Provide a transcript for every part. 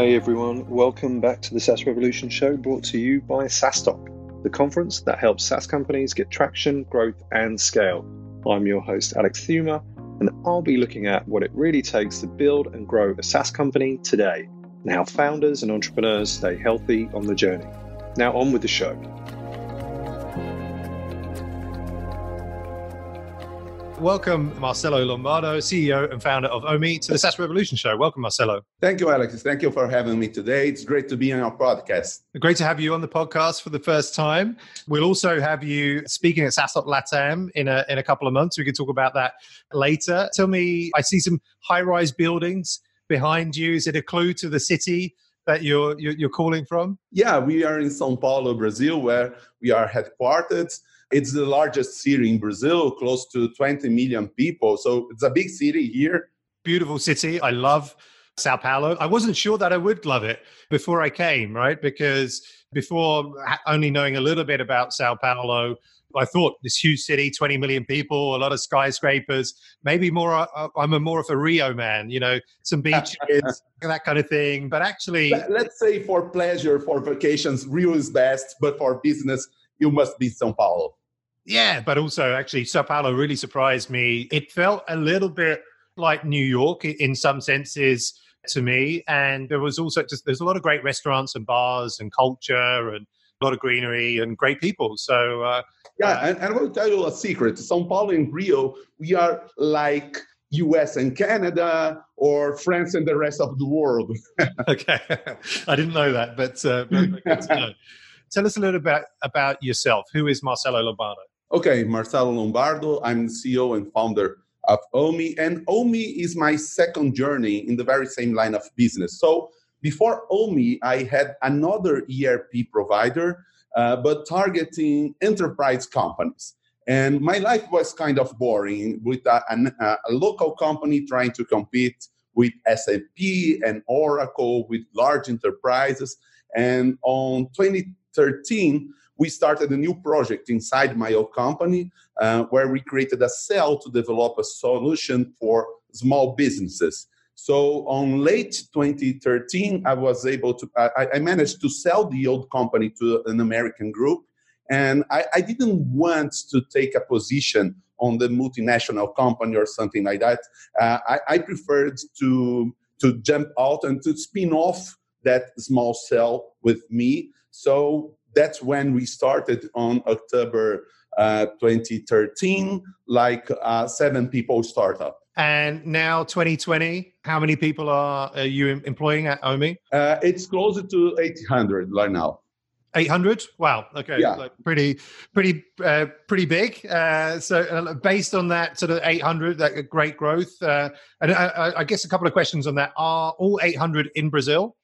Hey everyone, welcome back to the SaaS Revolution show brought to you by SaaStock, the conference that helps SaaS companies get traction, growth, and scale. I'm your host, Alex Theuma, and I'll be looking at what it really takes to build and grow a SaaS company today and how founders and entrepreneurs stay healthy on the journey. Now, on with the show. Welcome, Marcelo Lombardo, CEO and founder of Omie, to the SaaS Revolution Show. Welcome, Marcelo. Thank you, Alex. Thank you for having me today. It's great to be on your podcast. Great to have you on the podcast for the first time. We'll also have you speaking at SaaStock Latam in a, in a couple of months. We can talk about that later. Tell me, I see some high rise buildings behind you. Is it a clue to the city that you're, you're, you're calling from? Yeah, we are in Sao Paulo, Brazil, where we are headquartered. It's the largest city in Brazil, close to 20 million people. So it's a big city here. Beautiful city. I love Sao Paulo. I wasn't sure that I would love it before I came, right? Because before only knowing a little bit about Sao Paulo, I thought this huge city, 20 million people, a lot of skyscrapers, maybe more, uh, uh, I'm a more of a Rio man, you know, some beaches, that kind of thing. But actually, let's say for pleasure, for vacations, Rio is best, but for business, you must be Sao Paulo. Yeah, but also actually, Sao Paulo really surprised me. It felt a little bit like New York in some senses to me, and there was also just there's a lot of great restaurants and bars and culture and a lot of greenery and great people. So uh, yeah, uh, and, and I will tell you a secret: Sao Paulo and Rio, we are like US and Canada or France and the rest of the world. okay, I didn't know that, but, uh, but good to know. Tell us a little bit about yourself. Who is Marcelo Lombardo? Okay, Marcelo Lombardo. I'm the CEO and founder of Omie, and Omie is my second journey in the very same line of business. So before Omie, I had another ERP provider, uh, but targeting enterprise companies. And my life was kind of boring with a, a, a local company trying to compete with SAP and Oracle, with large enterprises. And on 2013, we started a new project inside my own company uh, where we created a cell to develop a solution for small businesses. So on late 2013, I was able to, I, I managed to sell the old company to an American group. And I, I didn't want to take a position on the multinational company or something like that. Uh, I, I, preferred to to jump out and to spin off that small cell with me. So that's when we started on October uh, 2013, like a seven people startup. And now 2020, how many people are, are you employing at Omie? Uh, it's closer to 800 right now. 800 wow okay yeah. Like pretty pretty uh, pretty big uh, so uh, based on that sort of 800 that great growth uh, and I, I, guess a couple of questions on that are all 800 in brazil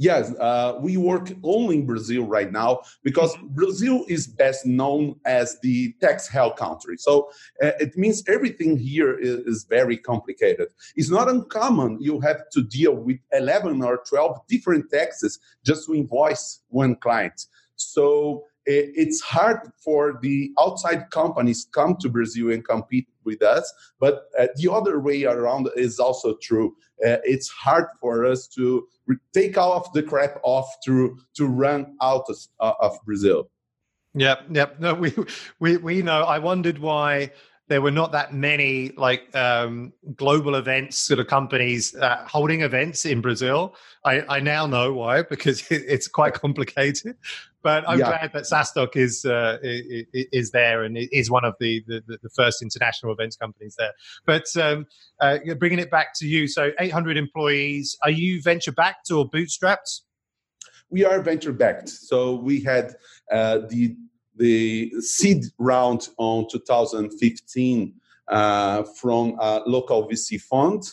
Yes, uh, we work only in Brazil right now because mm-hmm. Brazil is best known as the tax hell country. So uh, it means everything here is, is, very complicated. It's not uncommon you have to deal with 11 or 12 different taxes just to invoice one client. So it's hard for the outside companies come to Brazil and compete with us. But uh, the other way around is also true. Uh, it's hard for us to take off the crap off to to run out of, uh, of Brazil. Yep, yep. No, we we we know. I wondered why there were not that many like um, global events sort of companies uh, holding events in Brazil. I, I now know why because it, it's quite complicated. But I'm yeah. glad that SaaStock is uh, is there and is one of the, the, the first international events companies there. But um, uh, bringing it back to you, so 800 employees. Are you venture backed or bootstrapped? We are venture backed. So we had uh, the the seed round on 2015 uh, from a local VC fund,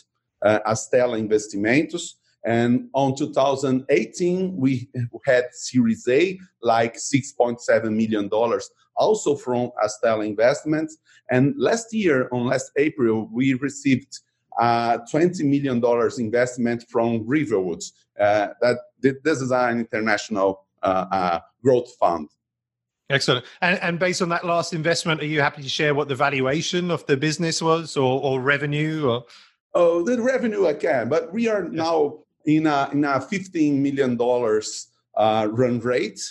uh, Astella Investimentos. And on 2018, we had Series A, like $6.7 million, also from Astella Investments. And last year, on last April, we received uh, $20 million investment from Riverwoods. Uh, that this is an international uh, uh growth fund. Excellent. And, and based on that last investment, are you happy to share what the valuation of the business was or, or revenue? Or? Oh, the revenue I can, but we are now in a in a 15 million dollars uh, run rate,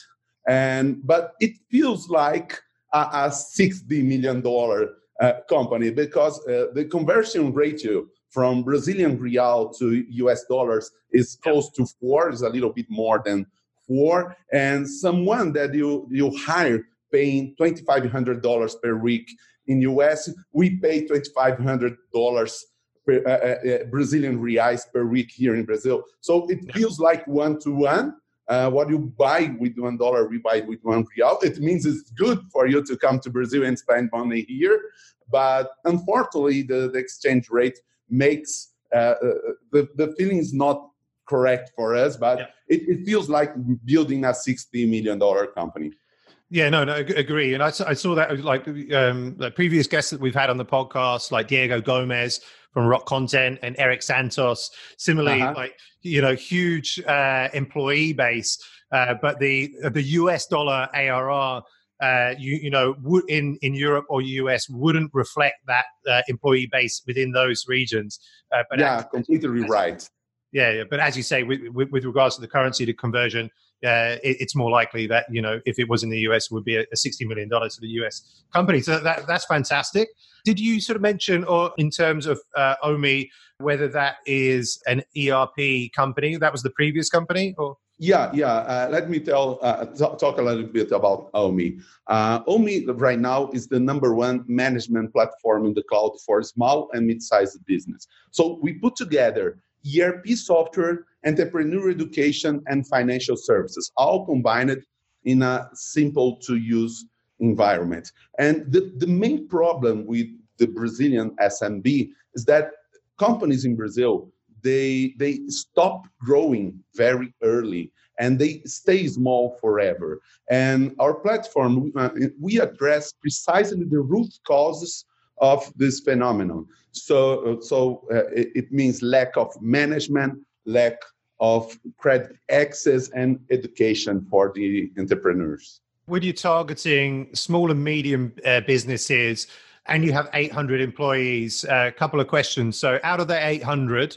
and but it feels like a, a 60 million dollar uh, company because uh, the conversion ratio from Brazilian real to US dollars is close to four, is a little bit more than four, and someone that you you hire paying twenty five hundred dollars per week in US, we pay twenty five hundred dollars per, uh, uh, uh, Brazilian reais per week here in Brazil. So it feels like one to one. Uh, what you buy with one dollar, we buy with one real. It means it's good for you to come to Brazil and spend money here. But unfortunately, the, the exchange rate makes the, the feeling is not correct for us, but yeah. it, it feels like building a $60 million company. Yeah, no, no, agree. And I, I saw that like um, the previous guests that we've had on the podcast, like Diego Gomes from Rock Content and Eric Santos. Similarly, uh-huh. like you know, huge uh, employee base, uh, but the the US dollar ARR. Uh, you, you know, would in, in Europe or US wouldn't reflect that uh, employee base within those regions. Uh, but yeah, completely right. Yeah, yeah, but as you say, with, with, with regards to the currency to conversion, uh, it, it's more likely that you know if it was in the US, it would be a, a sixty million dollars to the US company. So that that's fantastic. Did you sort of mention, or in terms of uh, Omie, whether that is an ERP company? That was the previous company, or yeah, yeah. Uh, let me tell uh, talk, talk, a little bit about Omie. Uh, Omie right now is the number one management platform in the cloud for small and mid-sized business. So we put together ERP software, entrepreneur education, and financial services, all combined in a simple to use environment. And the, the main problem with the Brazilian SMB is that companies in Brazil they they stop growing very early and they stay small forever. And our platform uh, we address precisely the root causes of this phenomenon. So, so uh, it, it, means lack of management, lack of credit access, and education for the entrepreneurs. When you're targeting small and medium uh, businesses, and you have 800 employees, a uh, couple of questions. So, out of the 800,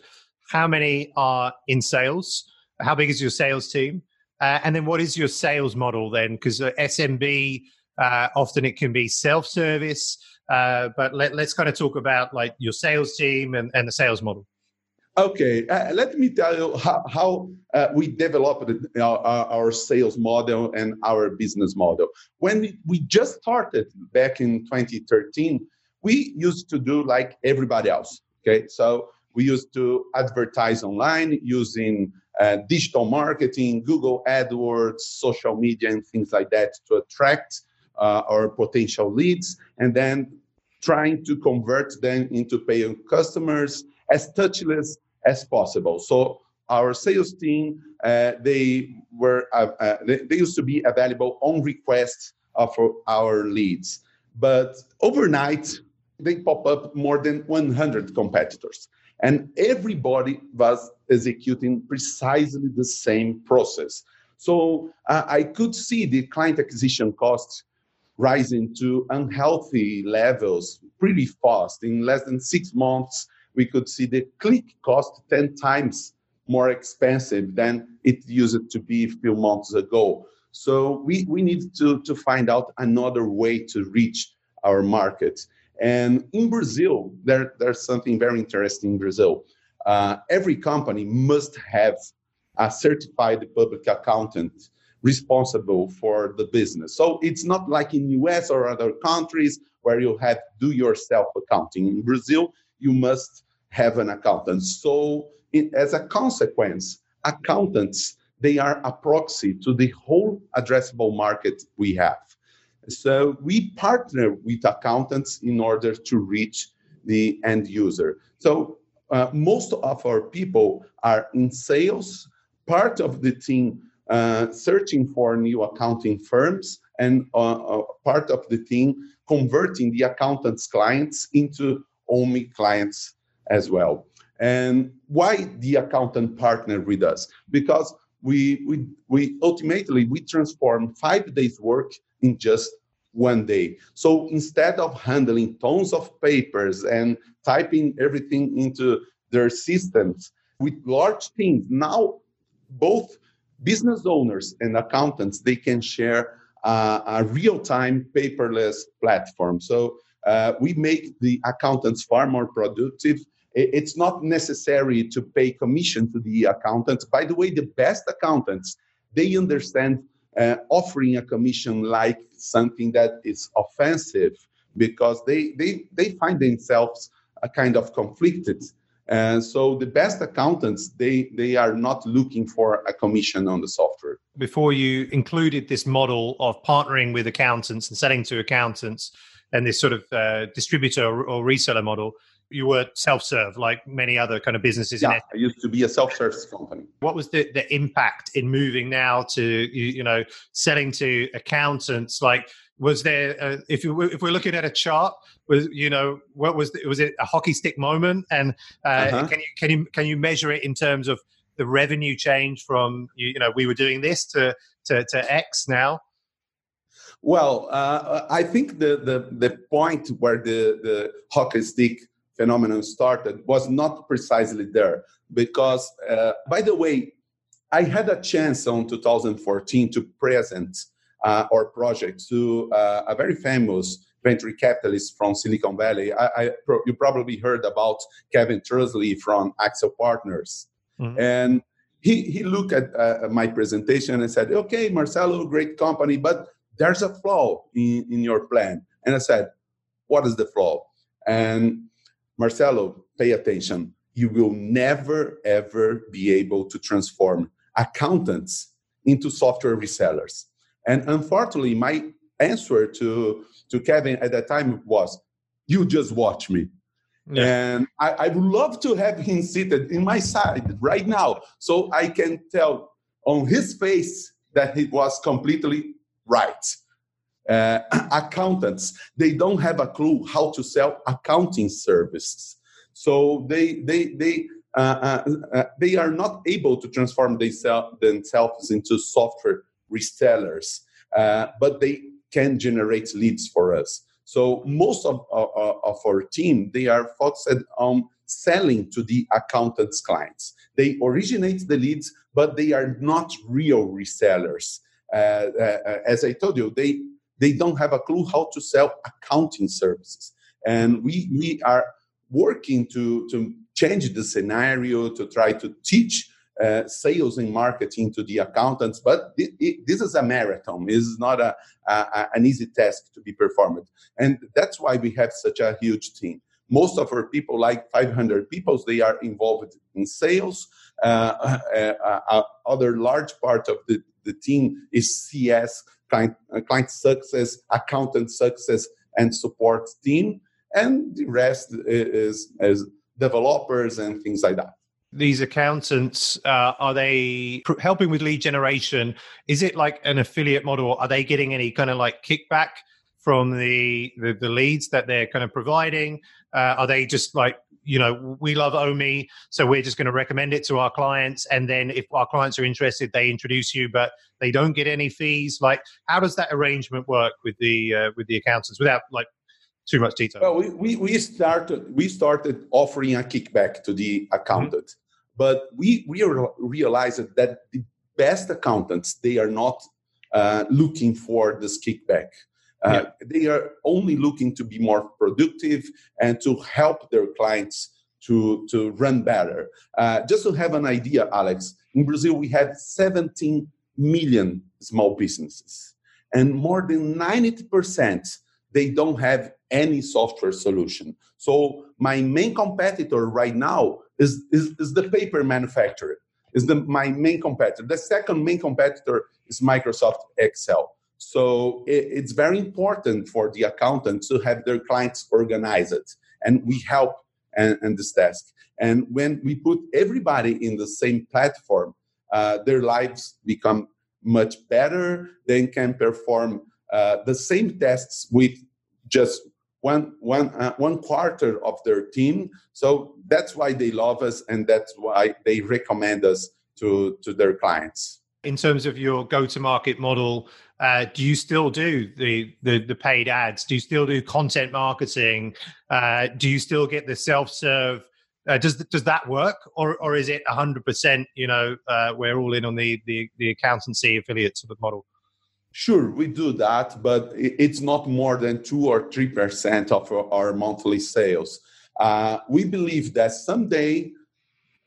how many are in sales? How big is your sales team? Uh, and then, what is your sales model then? Because uh, SMB uh, often it can be self-service uh, but let, us kind of talk about like your sales team and, and the sales model. Okay, uh, let me tell you how, how uh, we developed our, our, sales model and our business model. When we, we just started back in 2013, we used to do like everybody else. Okay, so we used to advertise online using uh, digital marketing, Google AdWords, social media, and things like that to attract uh, our potential leads, and then trying to convert them into paying customers as touchless as possible. So our sales team, uh, they were uh, uh, they, used to be available on request for our leads, but overnight they pop up more than 100 competitors, and everybody was executing precisely the same process. So uh, I could see the client acquisition costs rising to unhealthy levels pretty fast. In less than six months, we could see the click cost 10 times more expensive than it used to be a few months ago. So we, we need to, to find out another way to reach our market. And in Brazil, there, there's something very interesting in Brazil. Uh, every company must have a certified public accountant responsible for the business. So it's not like in US or other countries where you have do yourself accounting. In Brazil, you must have an accountant. So it, as a consequence, accountants they are a proxy to the whole addressable market we have. So we partner with accountants in order to reach the end user. So uh, most of our people are in sales. Part of the team uh, searching for new accounting firms and uh, uh, part of the team converting the accountants clients into Omie clients as well. And why the accountant partner with us? Because we, we, we ultimately we transform five days work in just one day. So instead of handling tons of papers and typing everything into their systems, with large teams. Now, both business owners and accountants they can share uh, a real-time paperless platform. So uh, we make the accountants far more productive. It's not necessary to pay commission to the accountants. By the way, the best accountants they understand uh, offering a commission like something that is offensive because they they they find themselves a kind of conflicted and so the best accountants they they are not looking for a commission on the software. Before you included this model of partnering with accountants and selling to accountants and this sort of uh, distributor or, or reseller model you were self-serve like many other kind of businesses yeah, i used to be a self-service company. What was the, the impact in moving now to you, you know selling to accountants? Like was there uh, if you if we're looking at a chart was you know what was the, was it a hockey stick moment and uh, uh-huh. can you can you can you measure it in terms of the revenue change from you, you know we were doing this to to, to x now well uh, i think the, the the point where the the hockey stick phenomenon started was not precisely there because uh, by the way i had a chance on 2014 to present uh, our project to uh, a very famous venture capitalist from Silicon Valley. I, I you probably heard about Kevin Efrusy from Accel Partners. Mm-hmm. And he, he looked at uh, my presentation and said, okay, Marcelo, great company, but there's a flaw in, in your plan. And I said, what is the flaw? And Marcelo, pay attention. You will never, ever be able to transform accountants into software resellers. And unfortunately, my answer to, to Kevin at that time was, You just watch me. Yeah. And I, I, would love to have him seated in my side right now so I can tell on his face that he was completely right. Uh, accountants, they don't have a clue how to sell accounting services. So they, they, they, uh, uh, uh they are not able to transform themselves into software resellers, uh, but they can generate leads for us. So most of, of, of our team, they are focused on selling to the accountants clients. They originate the leads, but they are not real resellers. Uh, uh, as I told you, they they don't have a clue how to sell accounting services, and we we are working to to change the scenario to try to teach uh, sales and marketing to the accountants, but it, this is a marathon. This is not a, a, an easy task to be performed. And that's why we have such a huge team. Most of our people, like 500 people, they are involved in sales. Uh, uh, uh, uh other large part of the, the team is CS, client, uh, client success, accountant success, and support team. And the rest is, is developers and things like that these accountants uh, are they pr- helping with lead generation? Is it like an affiliate model are they getting any kind of like kickback from the the, the leads that they're kind of providing? Uh, are they just like you know we love Omie so we're just going to recommend it to our clients and then if our clients are interested they introduce you but they don't get any fees? Like how does that arrangement work with the uh, with the accountants without like too much detail? Well, we, we, we started we started offering a kickback to the accountant, mm-hmm. but we we realized that the best accountants they are not uh, looking for this kickback. Uh, yeah. They are only looking to be more productive and to help their clients to to run better. Uh, just to have an idea, Alex, in Brazil we have 17 million small businesses, and more than 90 percent they don't have any software solution. So my main competitor right now is, is, is the paper manufacturer, is the, my main competitor. The second main competitor is Microsoft Excel. So it, it's very important for the accountants to have their clients organized, and we help in, in this task. And when we put everybody in the same platform, uh, their lives become much better. They can perform uh, the same tests with just one one uh, one quarter of their team. So that's why they love us, and that's why they recommend us to to their clients. In terms of your go-to-market model, uh, do you still do the, the, the paid ads? Do you still do content marketing? Uh, do you still get the self-serve Uh, does does that work, or or is it hundred percent? You know, uh, we're all in on the the the accountancy affiliate sort of model. Sure, we do that, but it's not more than two or three percent of our monthly sales. Uh, we believe that someday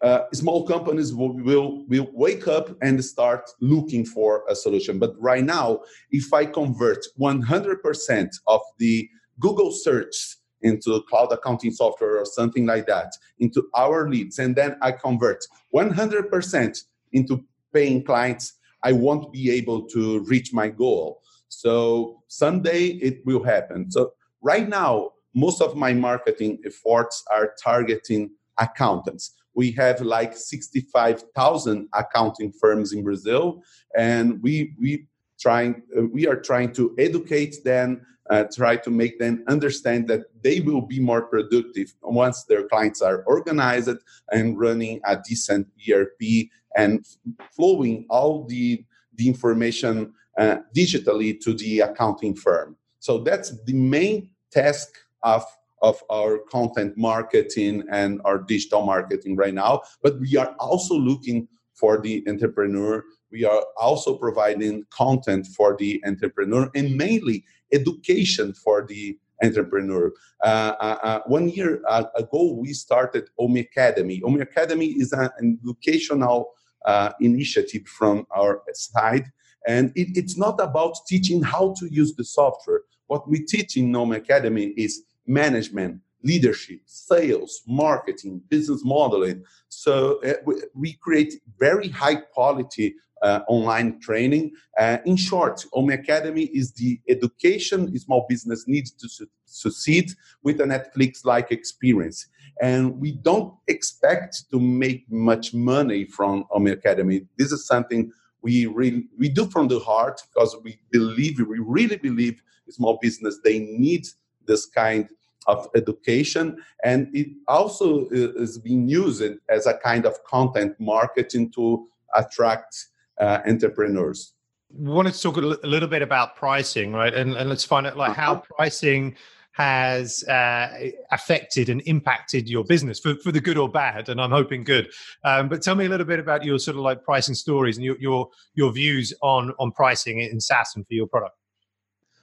uh, small companies will, will, will wake up and start looking for a solution. But right now, if I convert 100% of the Google search into cloud accounting software or something like that into our leads, and then I convert 100% into paying clients, I won't be able to reach my goal. So someday it will happen. So right now, most of my marketing efforts are targeting accountants we have like 65,000 accounting firms in Brazil, and we we trying uh, we are trying to educate them, uh, try to make them understand that they will be more productive once their clients are organized and running a decent ERP and flowing all the the information uh, digitally to the accounting firm. So that's the main task of of our content marketing and our digital marketing right now. But we are also looking for the entrepreneur. We are also providing content for the entrepreneur and mainly education for the entrepreneur. Uh, uh, uh one year uh, ago, we started Omie Academy. Omie Academy is an educational uh, initiative from our side. And it, it's not about teaching how to use the software. What we teach in Omie Academy is management, leadership, sales, marketing, business modeling. So uh, we, we, create very high quality uh, online training. Uh, in short, Omie Academy is the education small business needs to su- succeed with a Netflix-like experience. And we don't expect to make much money from Omie Academy. This is something we really we do from the heart because we believe we really believe small business they need this kind of education and it also is being used as a kind of content marketing to attract uh, entrepreneurs we wanted to talk a little bit about pricing right and, and let's find out like how uh-huh. pricing has uh, affected and impacted your business for, for the good or bad and i'm hoping good. Um, but tell me a little bit about your sort of like pricing stories and your your, your views on on pricing in saas and for your product.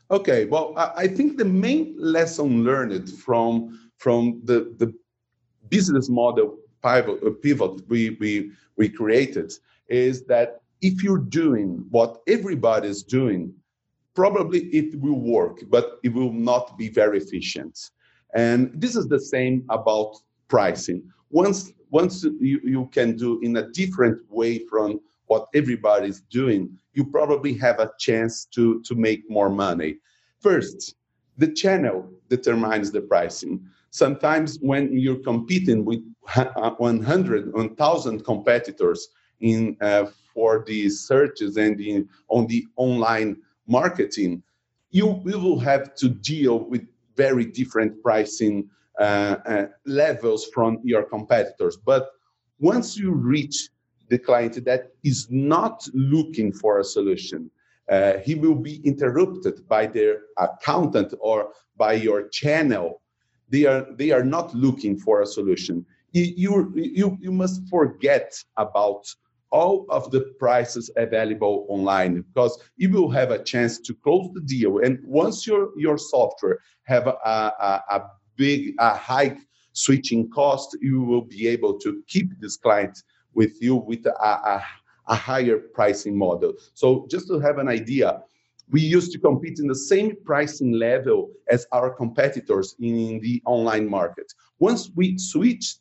Okay, well, I think the main lesson learned from from the the business model pivot, uh, pivot we, we we created is that if you're doing what everybody's doing, probably it will work, but it will not be very efficient. And this is the same about pricing. Once once you, you can do in a different way from what everybody's doing, you probably have a chance to, to make more money. First, the channel determines the pricing. Sometimes when you're competing with 100, 1,000 competitors in uh, for the searches and in, on the online marketing, you, you will have to deal with very different pricing uh, uh, levels from your competitors. But once you reach the client that is not looking for a solution, uh, he will be interrupted by their accountant or by your channel. They are they are not looking for a solution. You you you must forget about all of the prices available online because you will have a chance to close the deal. And once your your software have a, a, a big a high switching cost, you will be able to keep this client with you with a, a a higher pricing model. So just to have an idea, we used to compete in the same pricing level as our competitors in the online market. Once we switched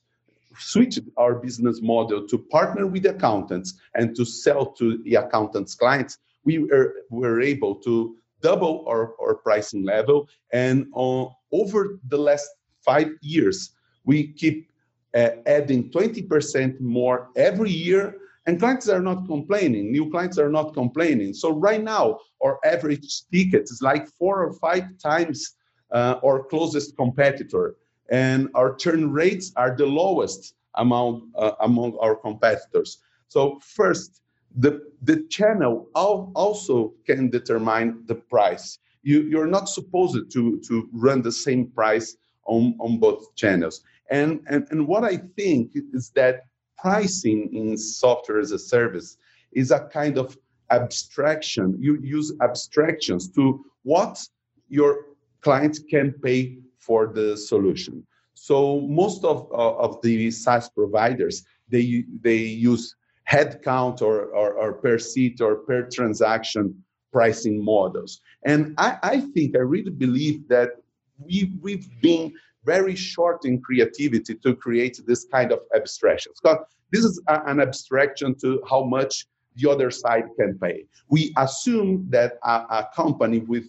switched our business model to partner with accountants and to sell to the accountants clients, we were, were able to double our, our pricing level. And over the last five years, we keep uh, adding 20% more every year and clients are not complaining. New clients are not complaining. So right now, our average ticket is like four or five times uh, our closest competitor, and our churn rates are the lowest among uh, among our competitors. So first, the the channel also can determine the price. You you're not supposed to to run the same price on on both channels. And, and, and what I think is that pricing in software as a service is a kind of abstraction. You use abstractions to what your clients can pay for the solution. So most of, uh, of the SaaS providers, they, they use headcount or, or, or per seat or per transaction pricing models. And I, I think, I really believe that we, we've been very short in creativity to create this kind of abstractions. Because this is a, an abstraction to how much the other side can pay. We assume that a, a company with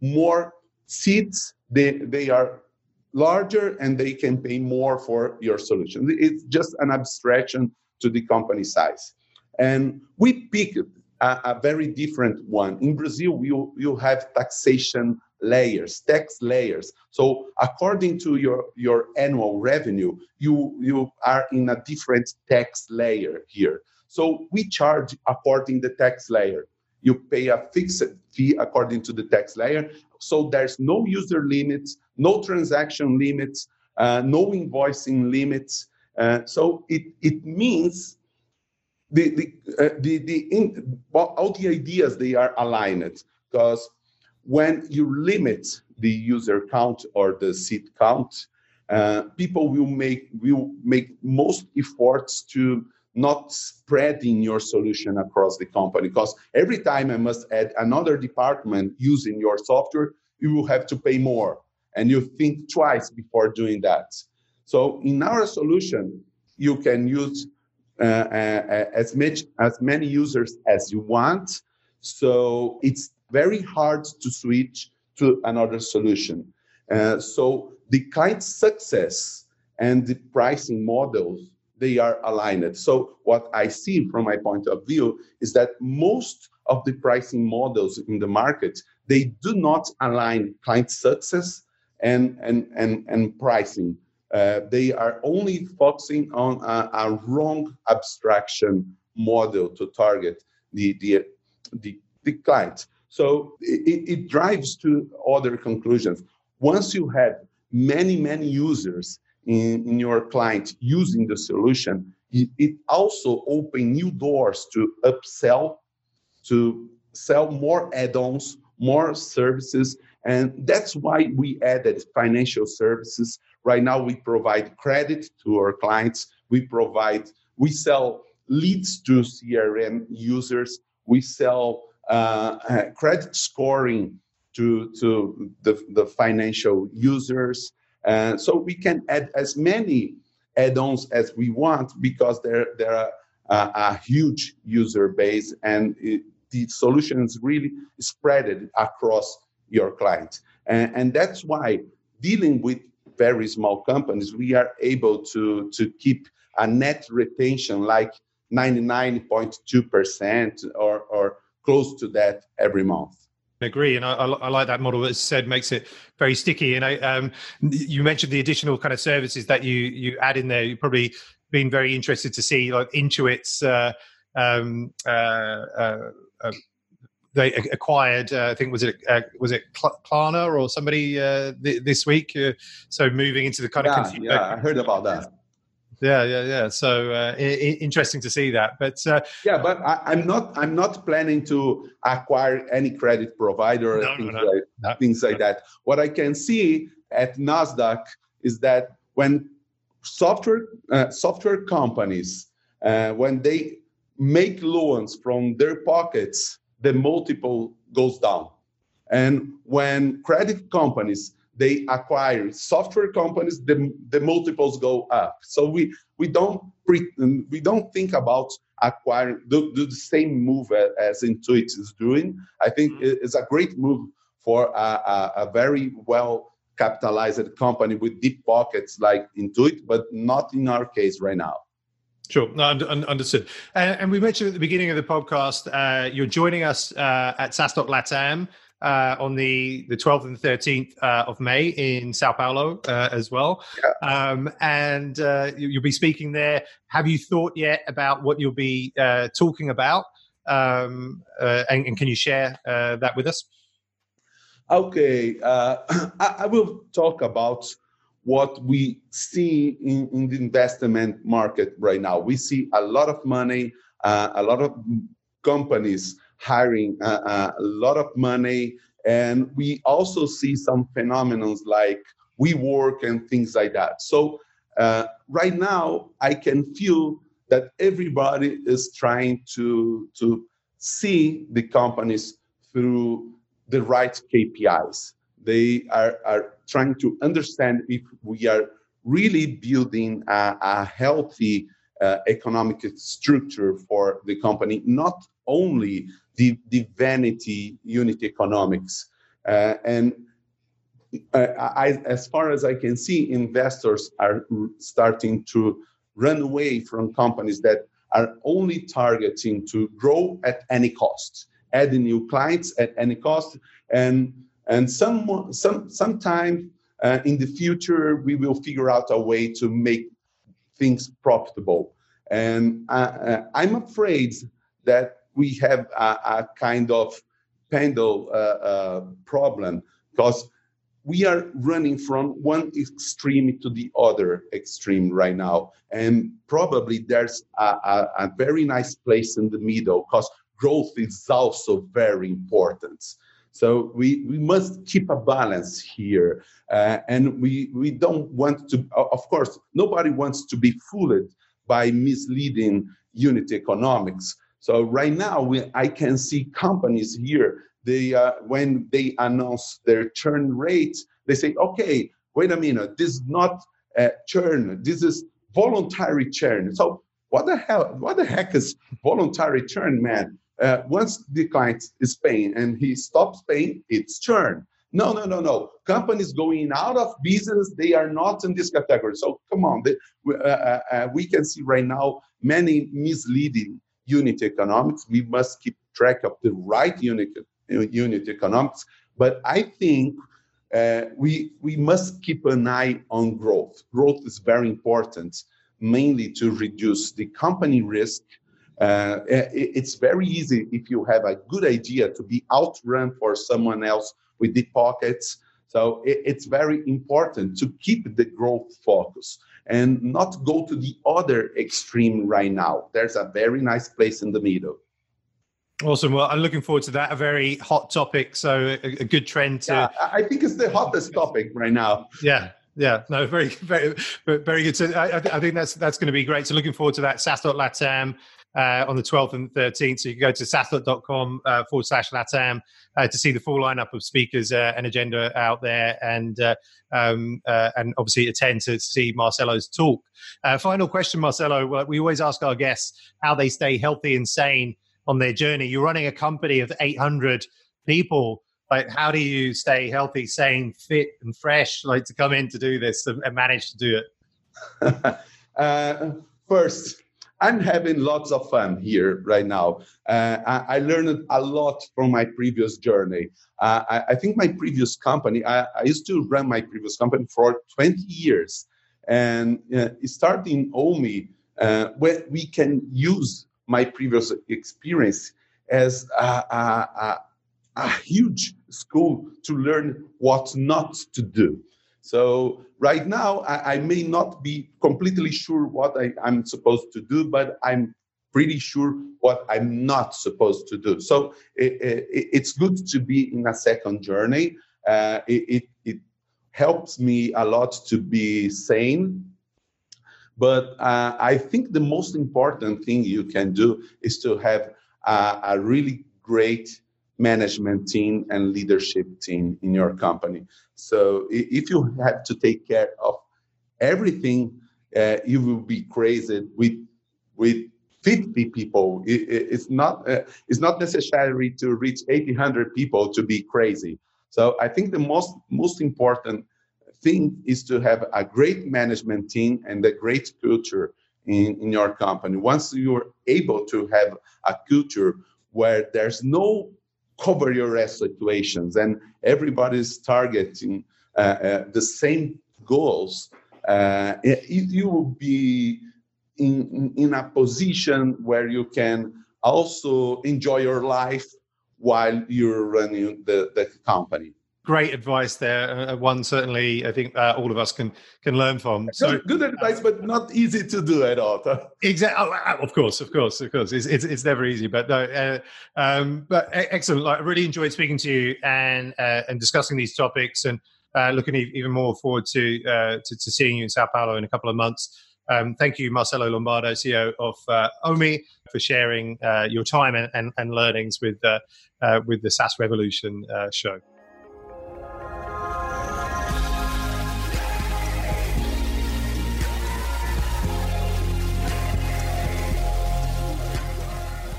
more seats, they, they are larger and they can pay more for your solution. It's just an abstraction to the company size. And we picked a, a very different one. In Brazil, you, you have taxation layers, tax layers. So according to your, your annual revenue, you, you are in a different tax layer here. So we charge according the tax layer. You pay a fixed fee according to the tax layer. So there's no user limits, no transaction limits, uh, no invoicing limits. Uh, so it, it means the the uh, the, the in, all the ideas they are aligned because when you limit the user count or the seat count, uh, people will make will make most efforts to not spreading your solution across the company because every time I must add another department using your software, you will have to pay more and you think twice before doing that. So in our solution, you can use uh, uh, as much as many users as you want. So it's very hard to switch to another solution. Uh, so the client success and the pricing models they are aligned. So what I see from my point of view is that most of the pricing models in the market they do not align client success and and and, and pricing uh, they are only focusing on a, a, wrong abstraction model to target the, the, the, the client. So it, it drives to other conclusions. Once you have many, many users in, in your client using the solution, it also open new doors to upsell, to sell more add-ons, more services, and that's why we added financial services Right now, we provide credit to our clients. We provide, we sell leads to CRM users. We sell uh, uh, credit scoring to, to the, the financial users. Uh, so we can add as many add-ons as we want because there, there are a, a huge user base and it, the solution is really spread across your clients. And, and that's why dealing with very small companies, we are able to, to keep a net retention like 99.2% or, or close to that every month. Agree, and I, I, like that model. As said, makes it very sticky. And I, um, you mentioned the additional kind of services that you you add in there. You've probably been very interested to see like Intuit's uh, um, uh, uh, uh they acquired. Uh, I think was it uh, was it Klarna or somebody uh, th- this week. Uh, so moving into the kind yeah, of consumer, yeah, I heard about that. Yeah, yeah, yeah. So uh, I- interesting to see that. But uh, yeah, but I, am not I'm not planning to acquire any credit provider no, things, no, no, like, things like that. What I can see at Nasdaq is that when software software companies when they make loans from their pockets the multiple goes down. And when credit companies they acquire software companies, the, the multiples go up. So we we don't pre, we don't think about acquiring do, do the same move as Intuit is doing. I think mm-hmm. it's a great move for a, a, a very well capitalized company with deep pockets like Intuit, but not in our case right now. Sure, no, understood. And, and, we mentioned at the beginning of the podcast, uh, you're joining us uh, at SaaStock Latam uh, on the, the 12th and 13th uh, of May in Sao Paulo uh, as well. Yeah. Um, and uh, you'll be speaking there. Have you thought yet about what you'll be talking about? Um, and, and, can you share that with us? Okay, I, I, will talk about what we see in, in the investment market right now. We see a lot of money, uh, a lot of companies hiring uh, uh, a lot of money, and we also see some phenomenons like WeWork and things like that. So uh, right now, I can feel that everybody is trying to to see the companies through the right KPIs. They are, are trying to understand if we are really building a, a healthy uh, economic structure for the company, not only the, the vanity unit economics. Uh, and uh, I, as far as I can see, investors are starting to run away from companies that are only targeting to grow at any cost, adding new clients at any cost, and and some some sometime uh, in the future we will figure out a way to make things profitable. And uh, uh I'm afraid that we have a, a kind of pendulum uh, uh, problem because we are running from one extreme to the other extreme right now. And probably there's a, a, a very nice place in the middle because growth is also very important. So we, we must keep a balance here. Uh, and we, we don't want to, of course, nobody wants to be fooled by misleading unit economics. So right now, we, I can see companies here they uh, when they announce their churn rate, they say, okay, wait a minute, this is not uh, churn, this is voluntary churn. So what the hell? What the heck is voluntary churn, man? Uh, once the client is paying and he stops paying, it's churn. No, no, no, no. Companies going out of business, they are not in this category. So come on, they, uh, uh, uh, we can see right now many misleading unit economics. We must keep track of the right unit unit economics. But I think uh, we we must keep an eye on growth. Growth is very important, mainly to reduce the company risk. Uh, it, it's very easy if you have a good idea to be outrun for someone else with deep pockets. So it, it's very important to keep the growth focus and not go to the other extreme right now. There's a very nice place in the middle. Awesome. Well, I'm looking forward to that. A very hot topic. So a, a good trend to. Yeah, I think it's the hottest topic right now. Yeah. Yeah, no, very, very, very good. So I, I think that's that's going to be great. So looking forward to that. SaaS.latam uh, on the 12th and 13th. So you can go to sas.com uh, forward slash LATAM uh, to see the full lineup of speakers uh, and agenda out there and uh, um, uh, and obviously attend to see Marcelo's talk. final question, Marcelo. We always ask our guests how they stay healthy and sane on their journey. You're running a company of 800 people. Like, how do you stay healthy, sane, fit, and fresh? Like to come in to do this and, manage to do it. first, I'm having lots of fun here right now. Uh, I, I, learned a lot from my previous journey. Uh, I, I, think my previous company, I, I, used to run my previous company for 20 years. And uh, starting Omie, uh, where we can use my previous experience as a, a, a, a huge school to learn what not to do. So right now, I, I, may not be completely sure what I, am supposed to do, but I'm pretty sure what I'm not supposed to do. So it, it, it's good to be in a second journey. Uh, it, it, helps me a lot to be sane but uh, I think the most important thing you can do is to have a really great management team and leadership team in your company. So if you have to take care of everything, uh, you will be crazy with with 50 people. It, it's not uh, it's not necessary to reach 800 people to be crazy. So I think the most most important thing is to have a great management team and a great culture in, in your company. Once you're able to have a culture where there's no cover your ass situations and everybody's targeting uh, uh, the same goals, uh, you will be in, in a position where you can also enjoy your life while you're running the, the company. Great advice there. Uh, one certainly, I think uh, all of us can can learn from. So good, good advice, but not easy to do at all. exactly. Oh, uh, of course, of course, of course. It's it's, it's never easy, but no. Uh, um, but excellent. Like, I really enjoyed speaking to you and uh, and discussing these topics, and uh, looking even more forward to, to, to seeing you in Sao Paulo in a couple of months. Um, thank you, Marcelo Lombardo, CEO of uh, Omie, for sharing uh, your time and, and, and learnings with, uh, uh with the SaaS Revolution uh, show.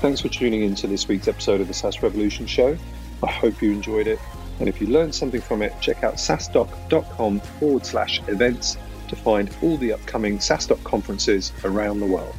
Thanks for tuning in to this week's episode of the SaaS Revolution show. I hope you enjoyed it. And if you learned something from it, check out saastock.com forward slash events to find all the upcoming SaaStock conferences around the world.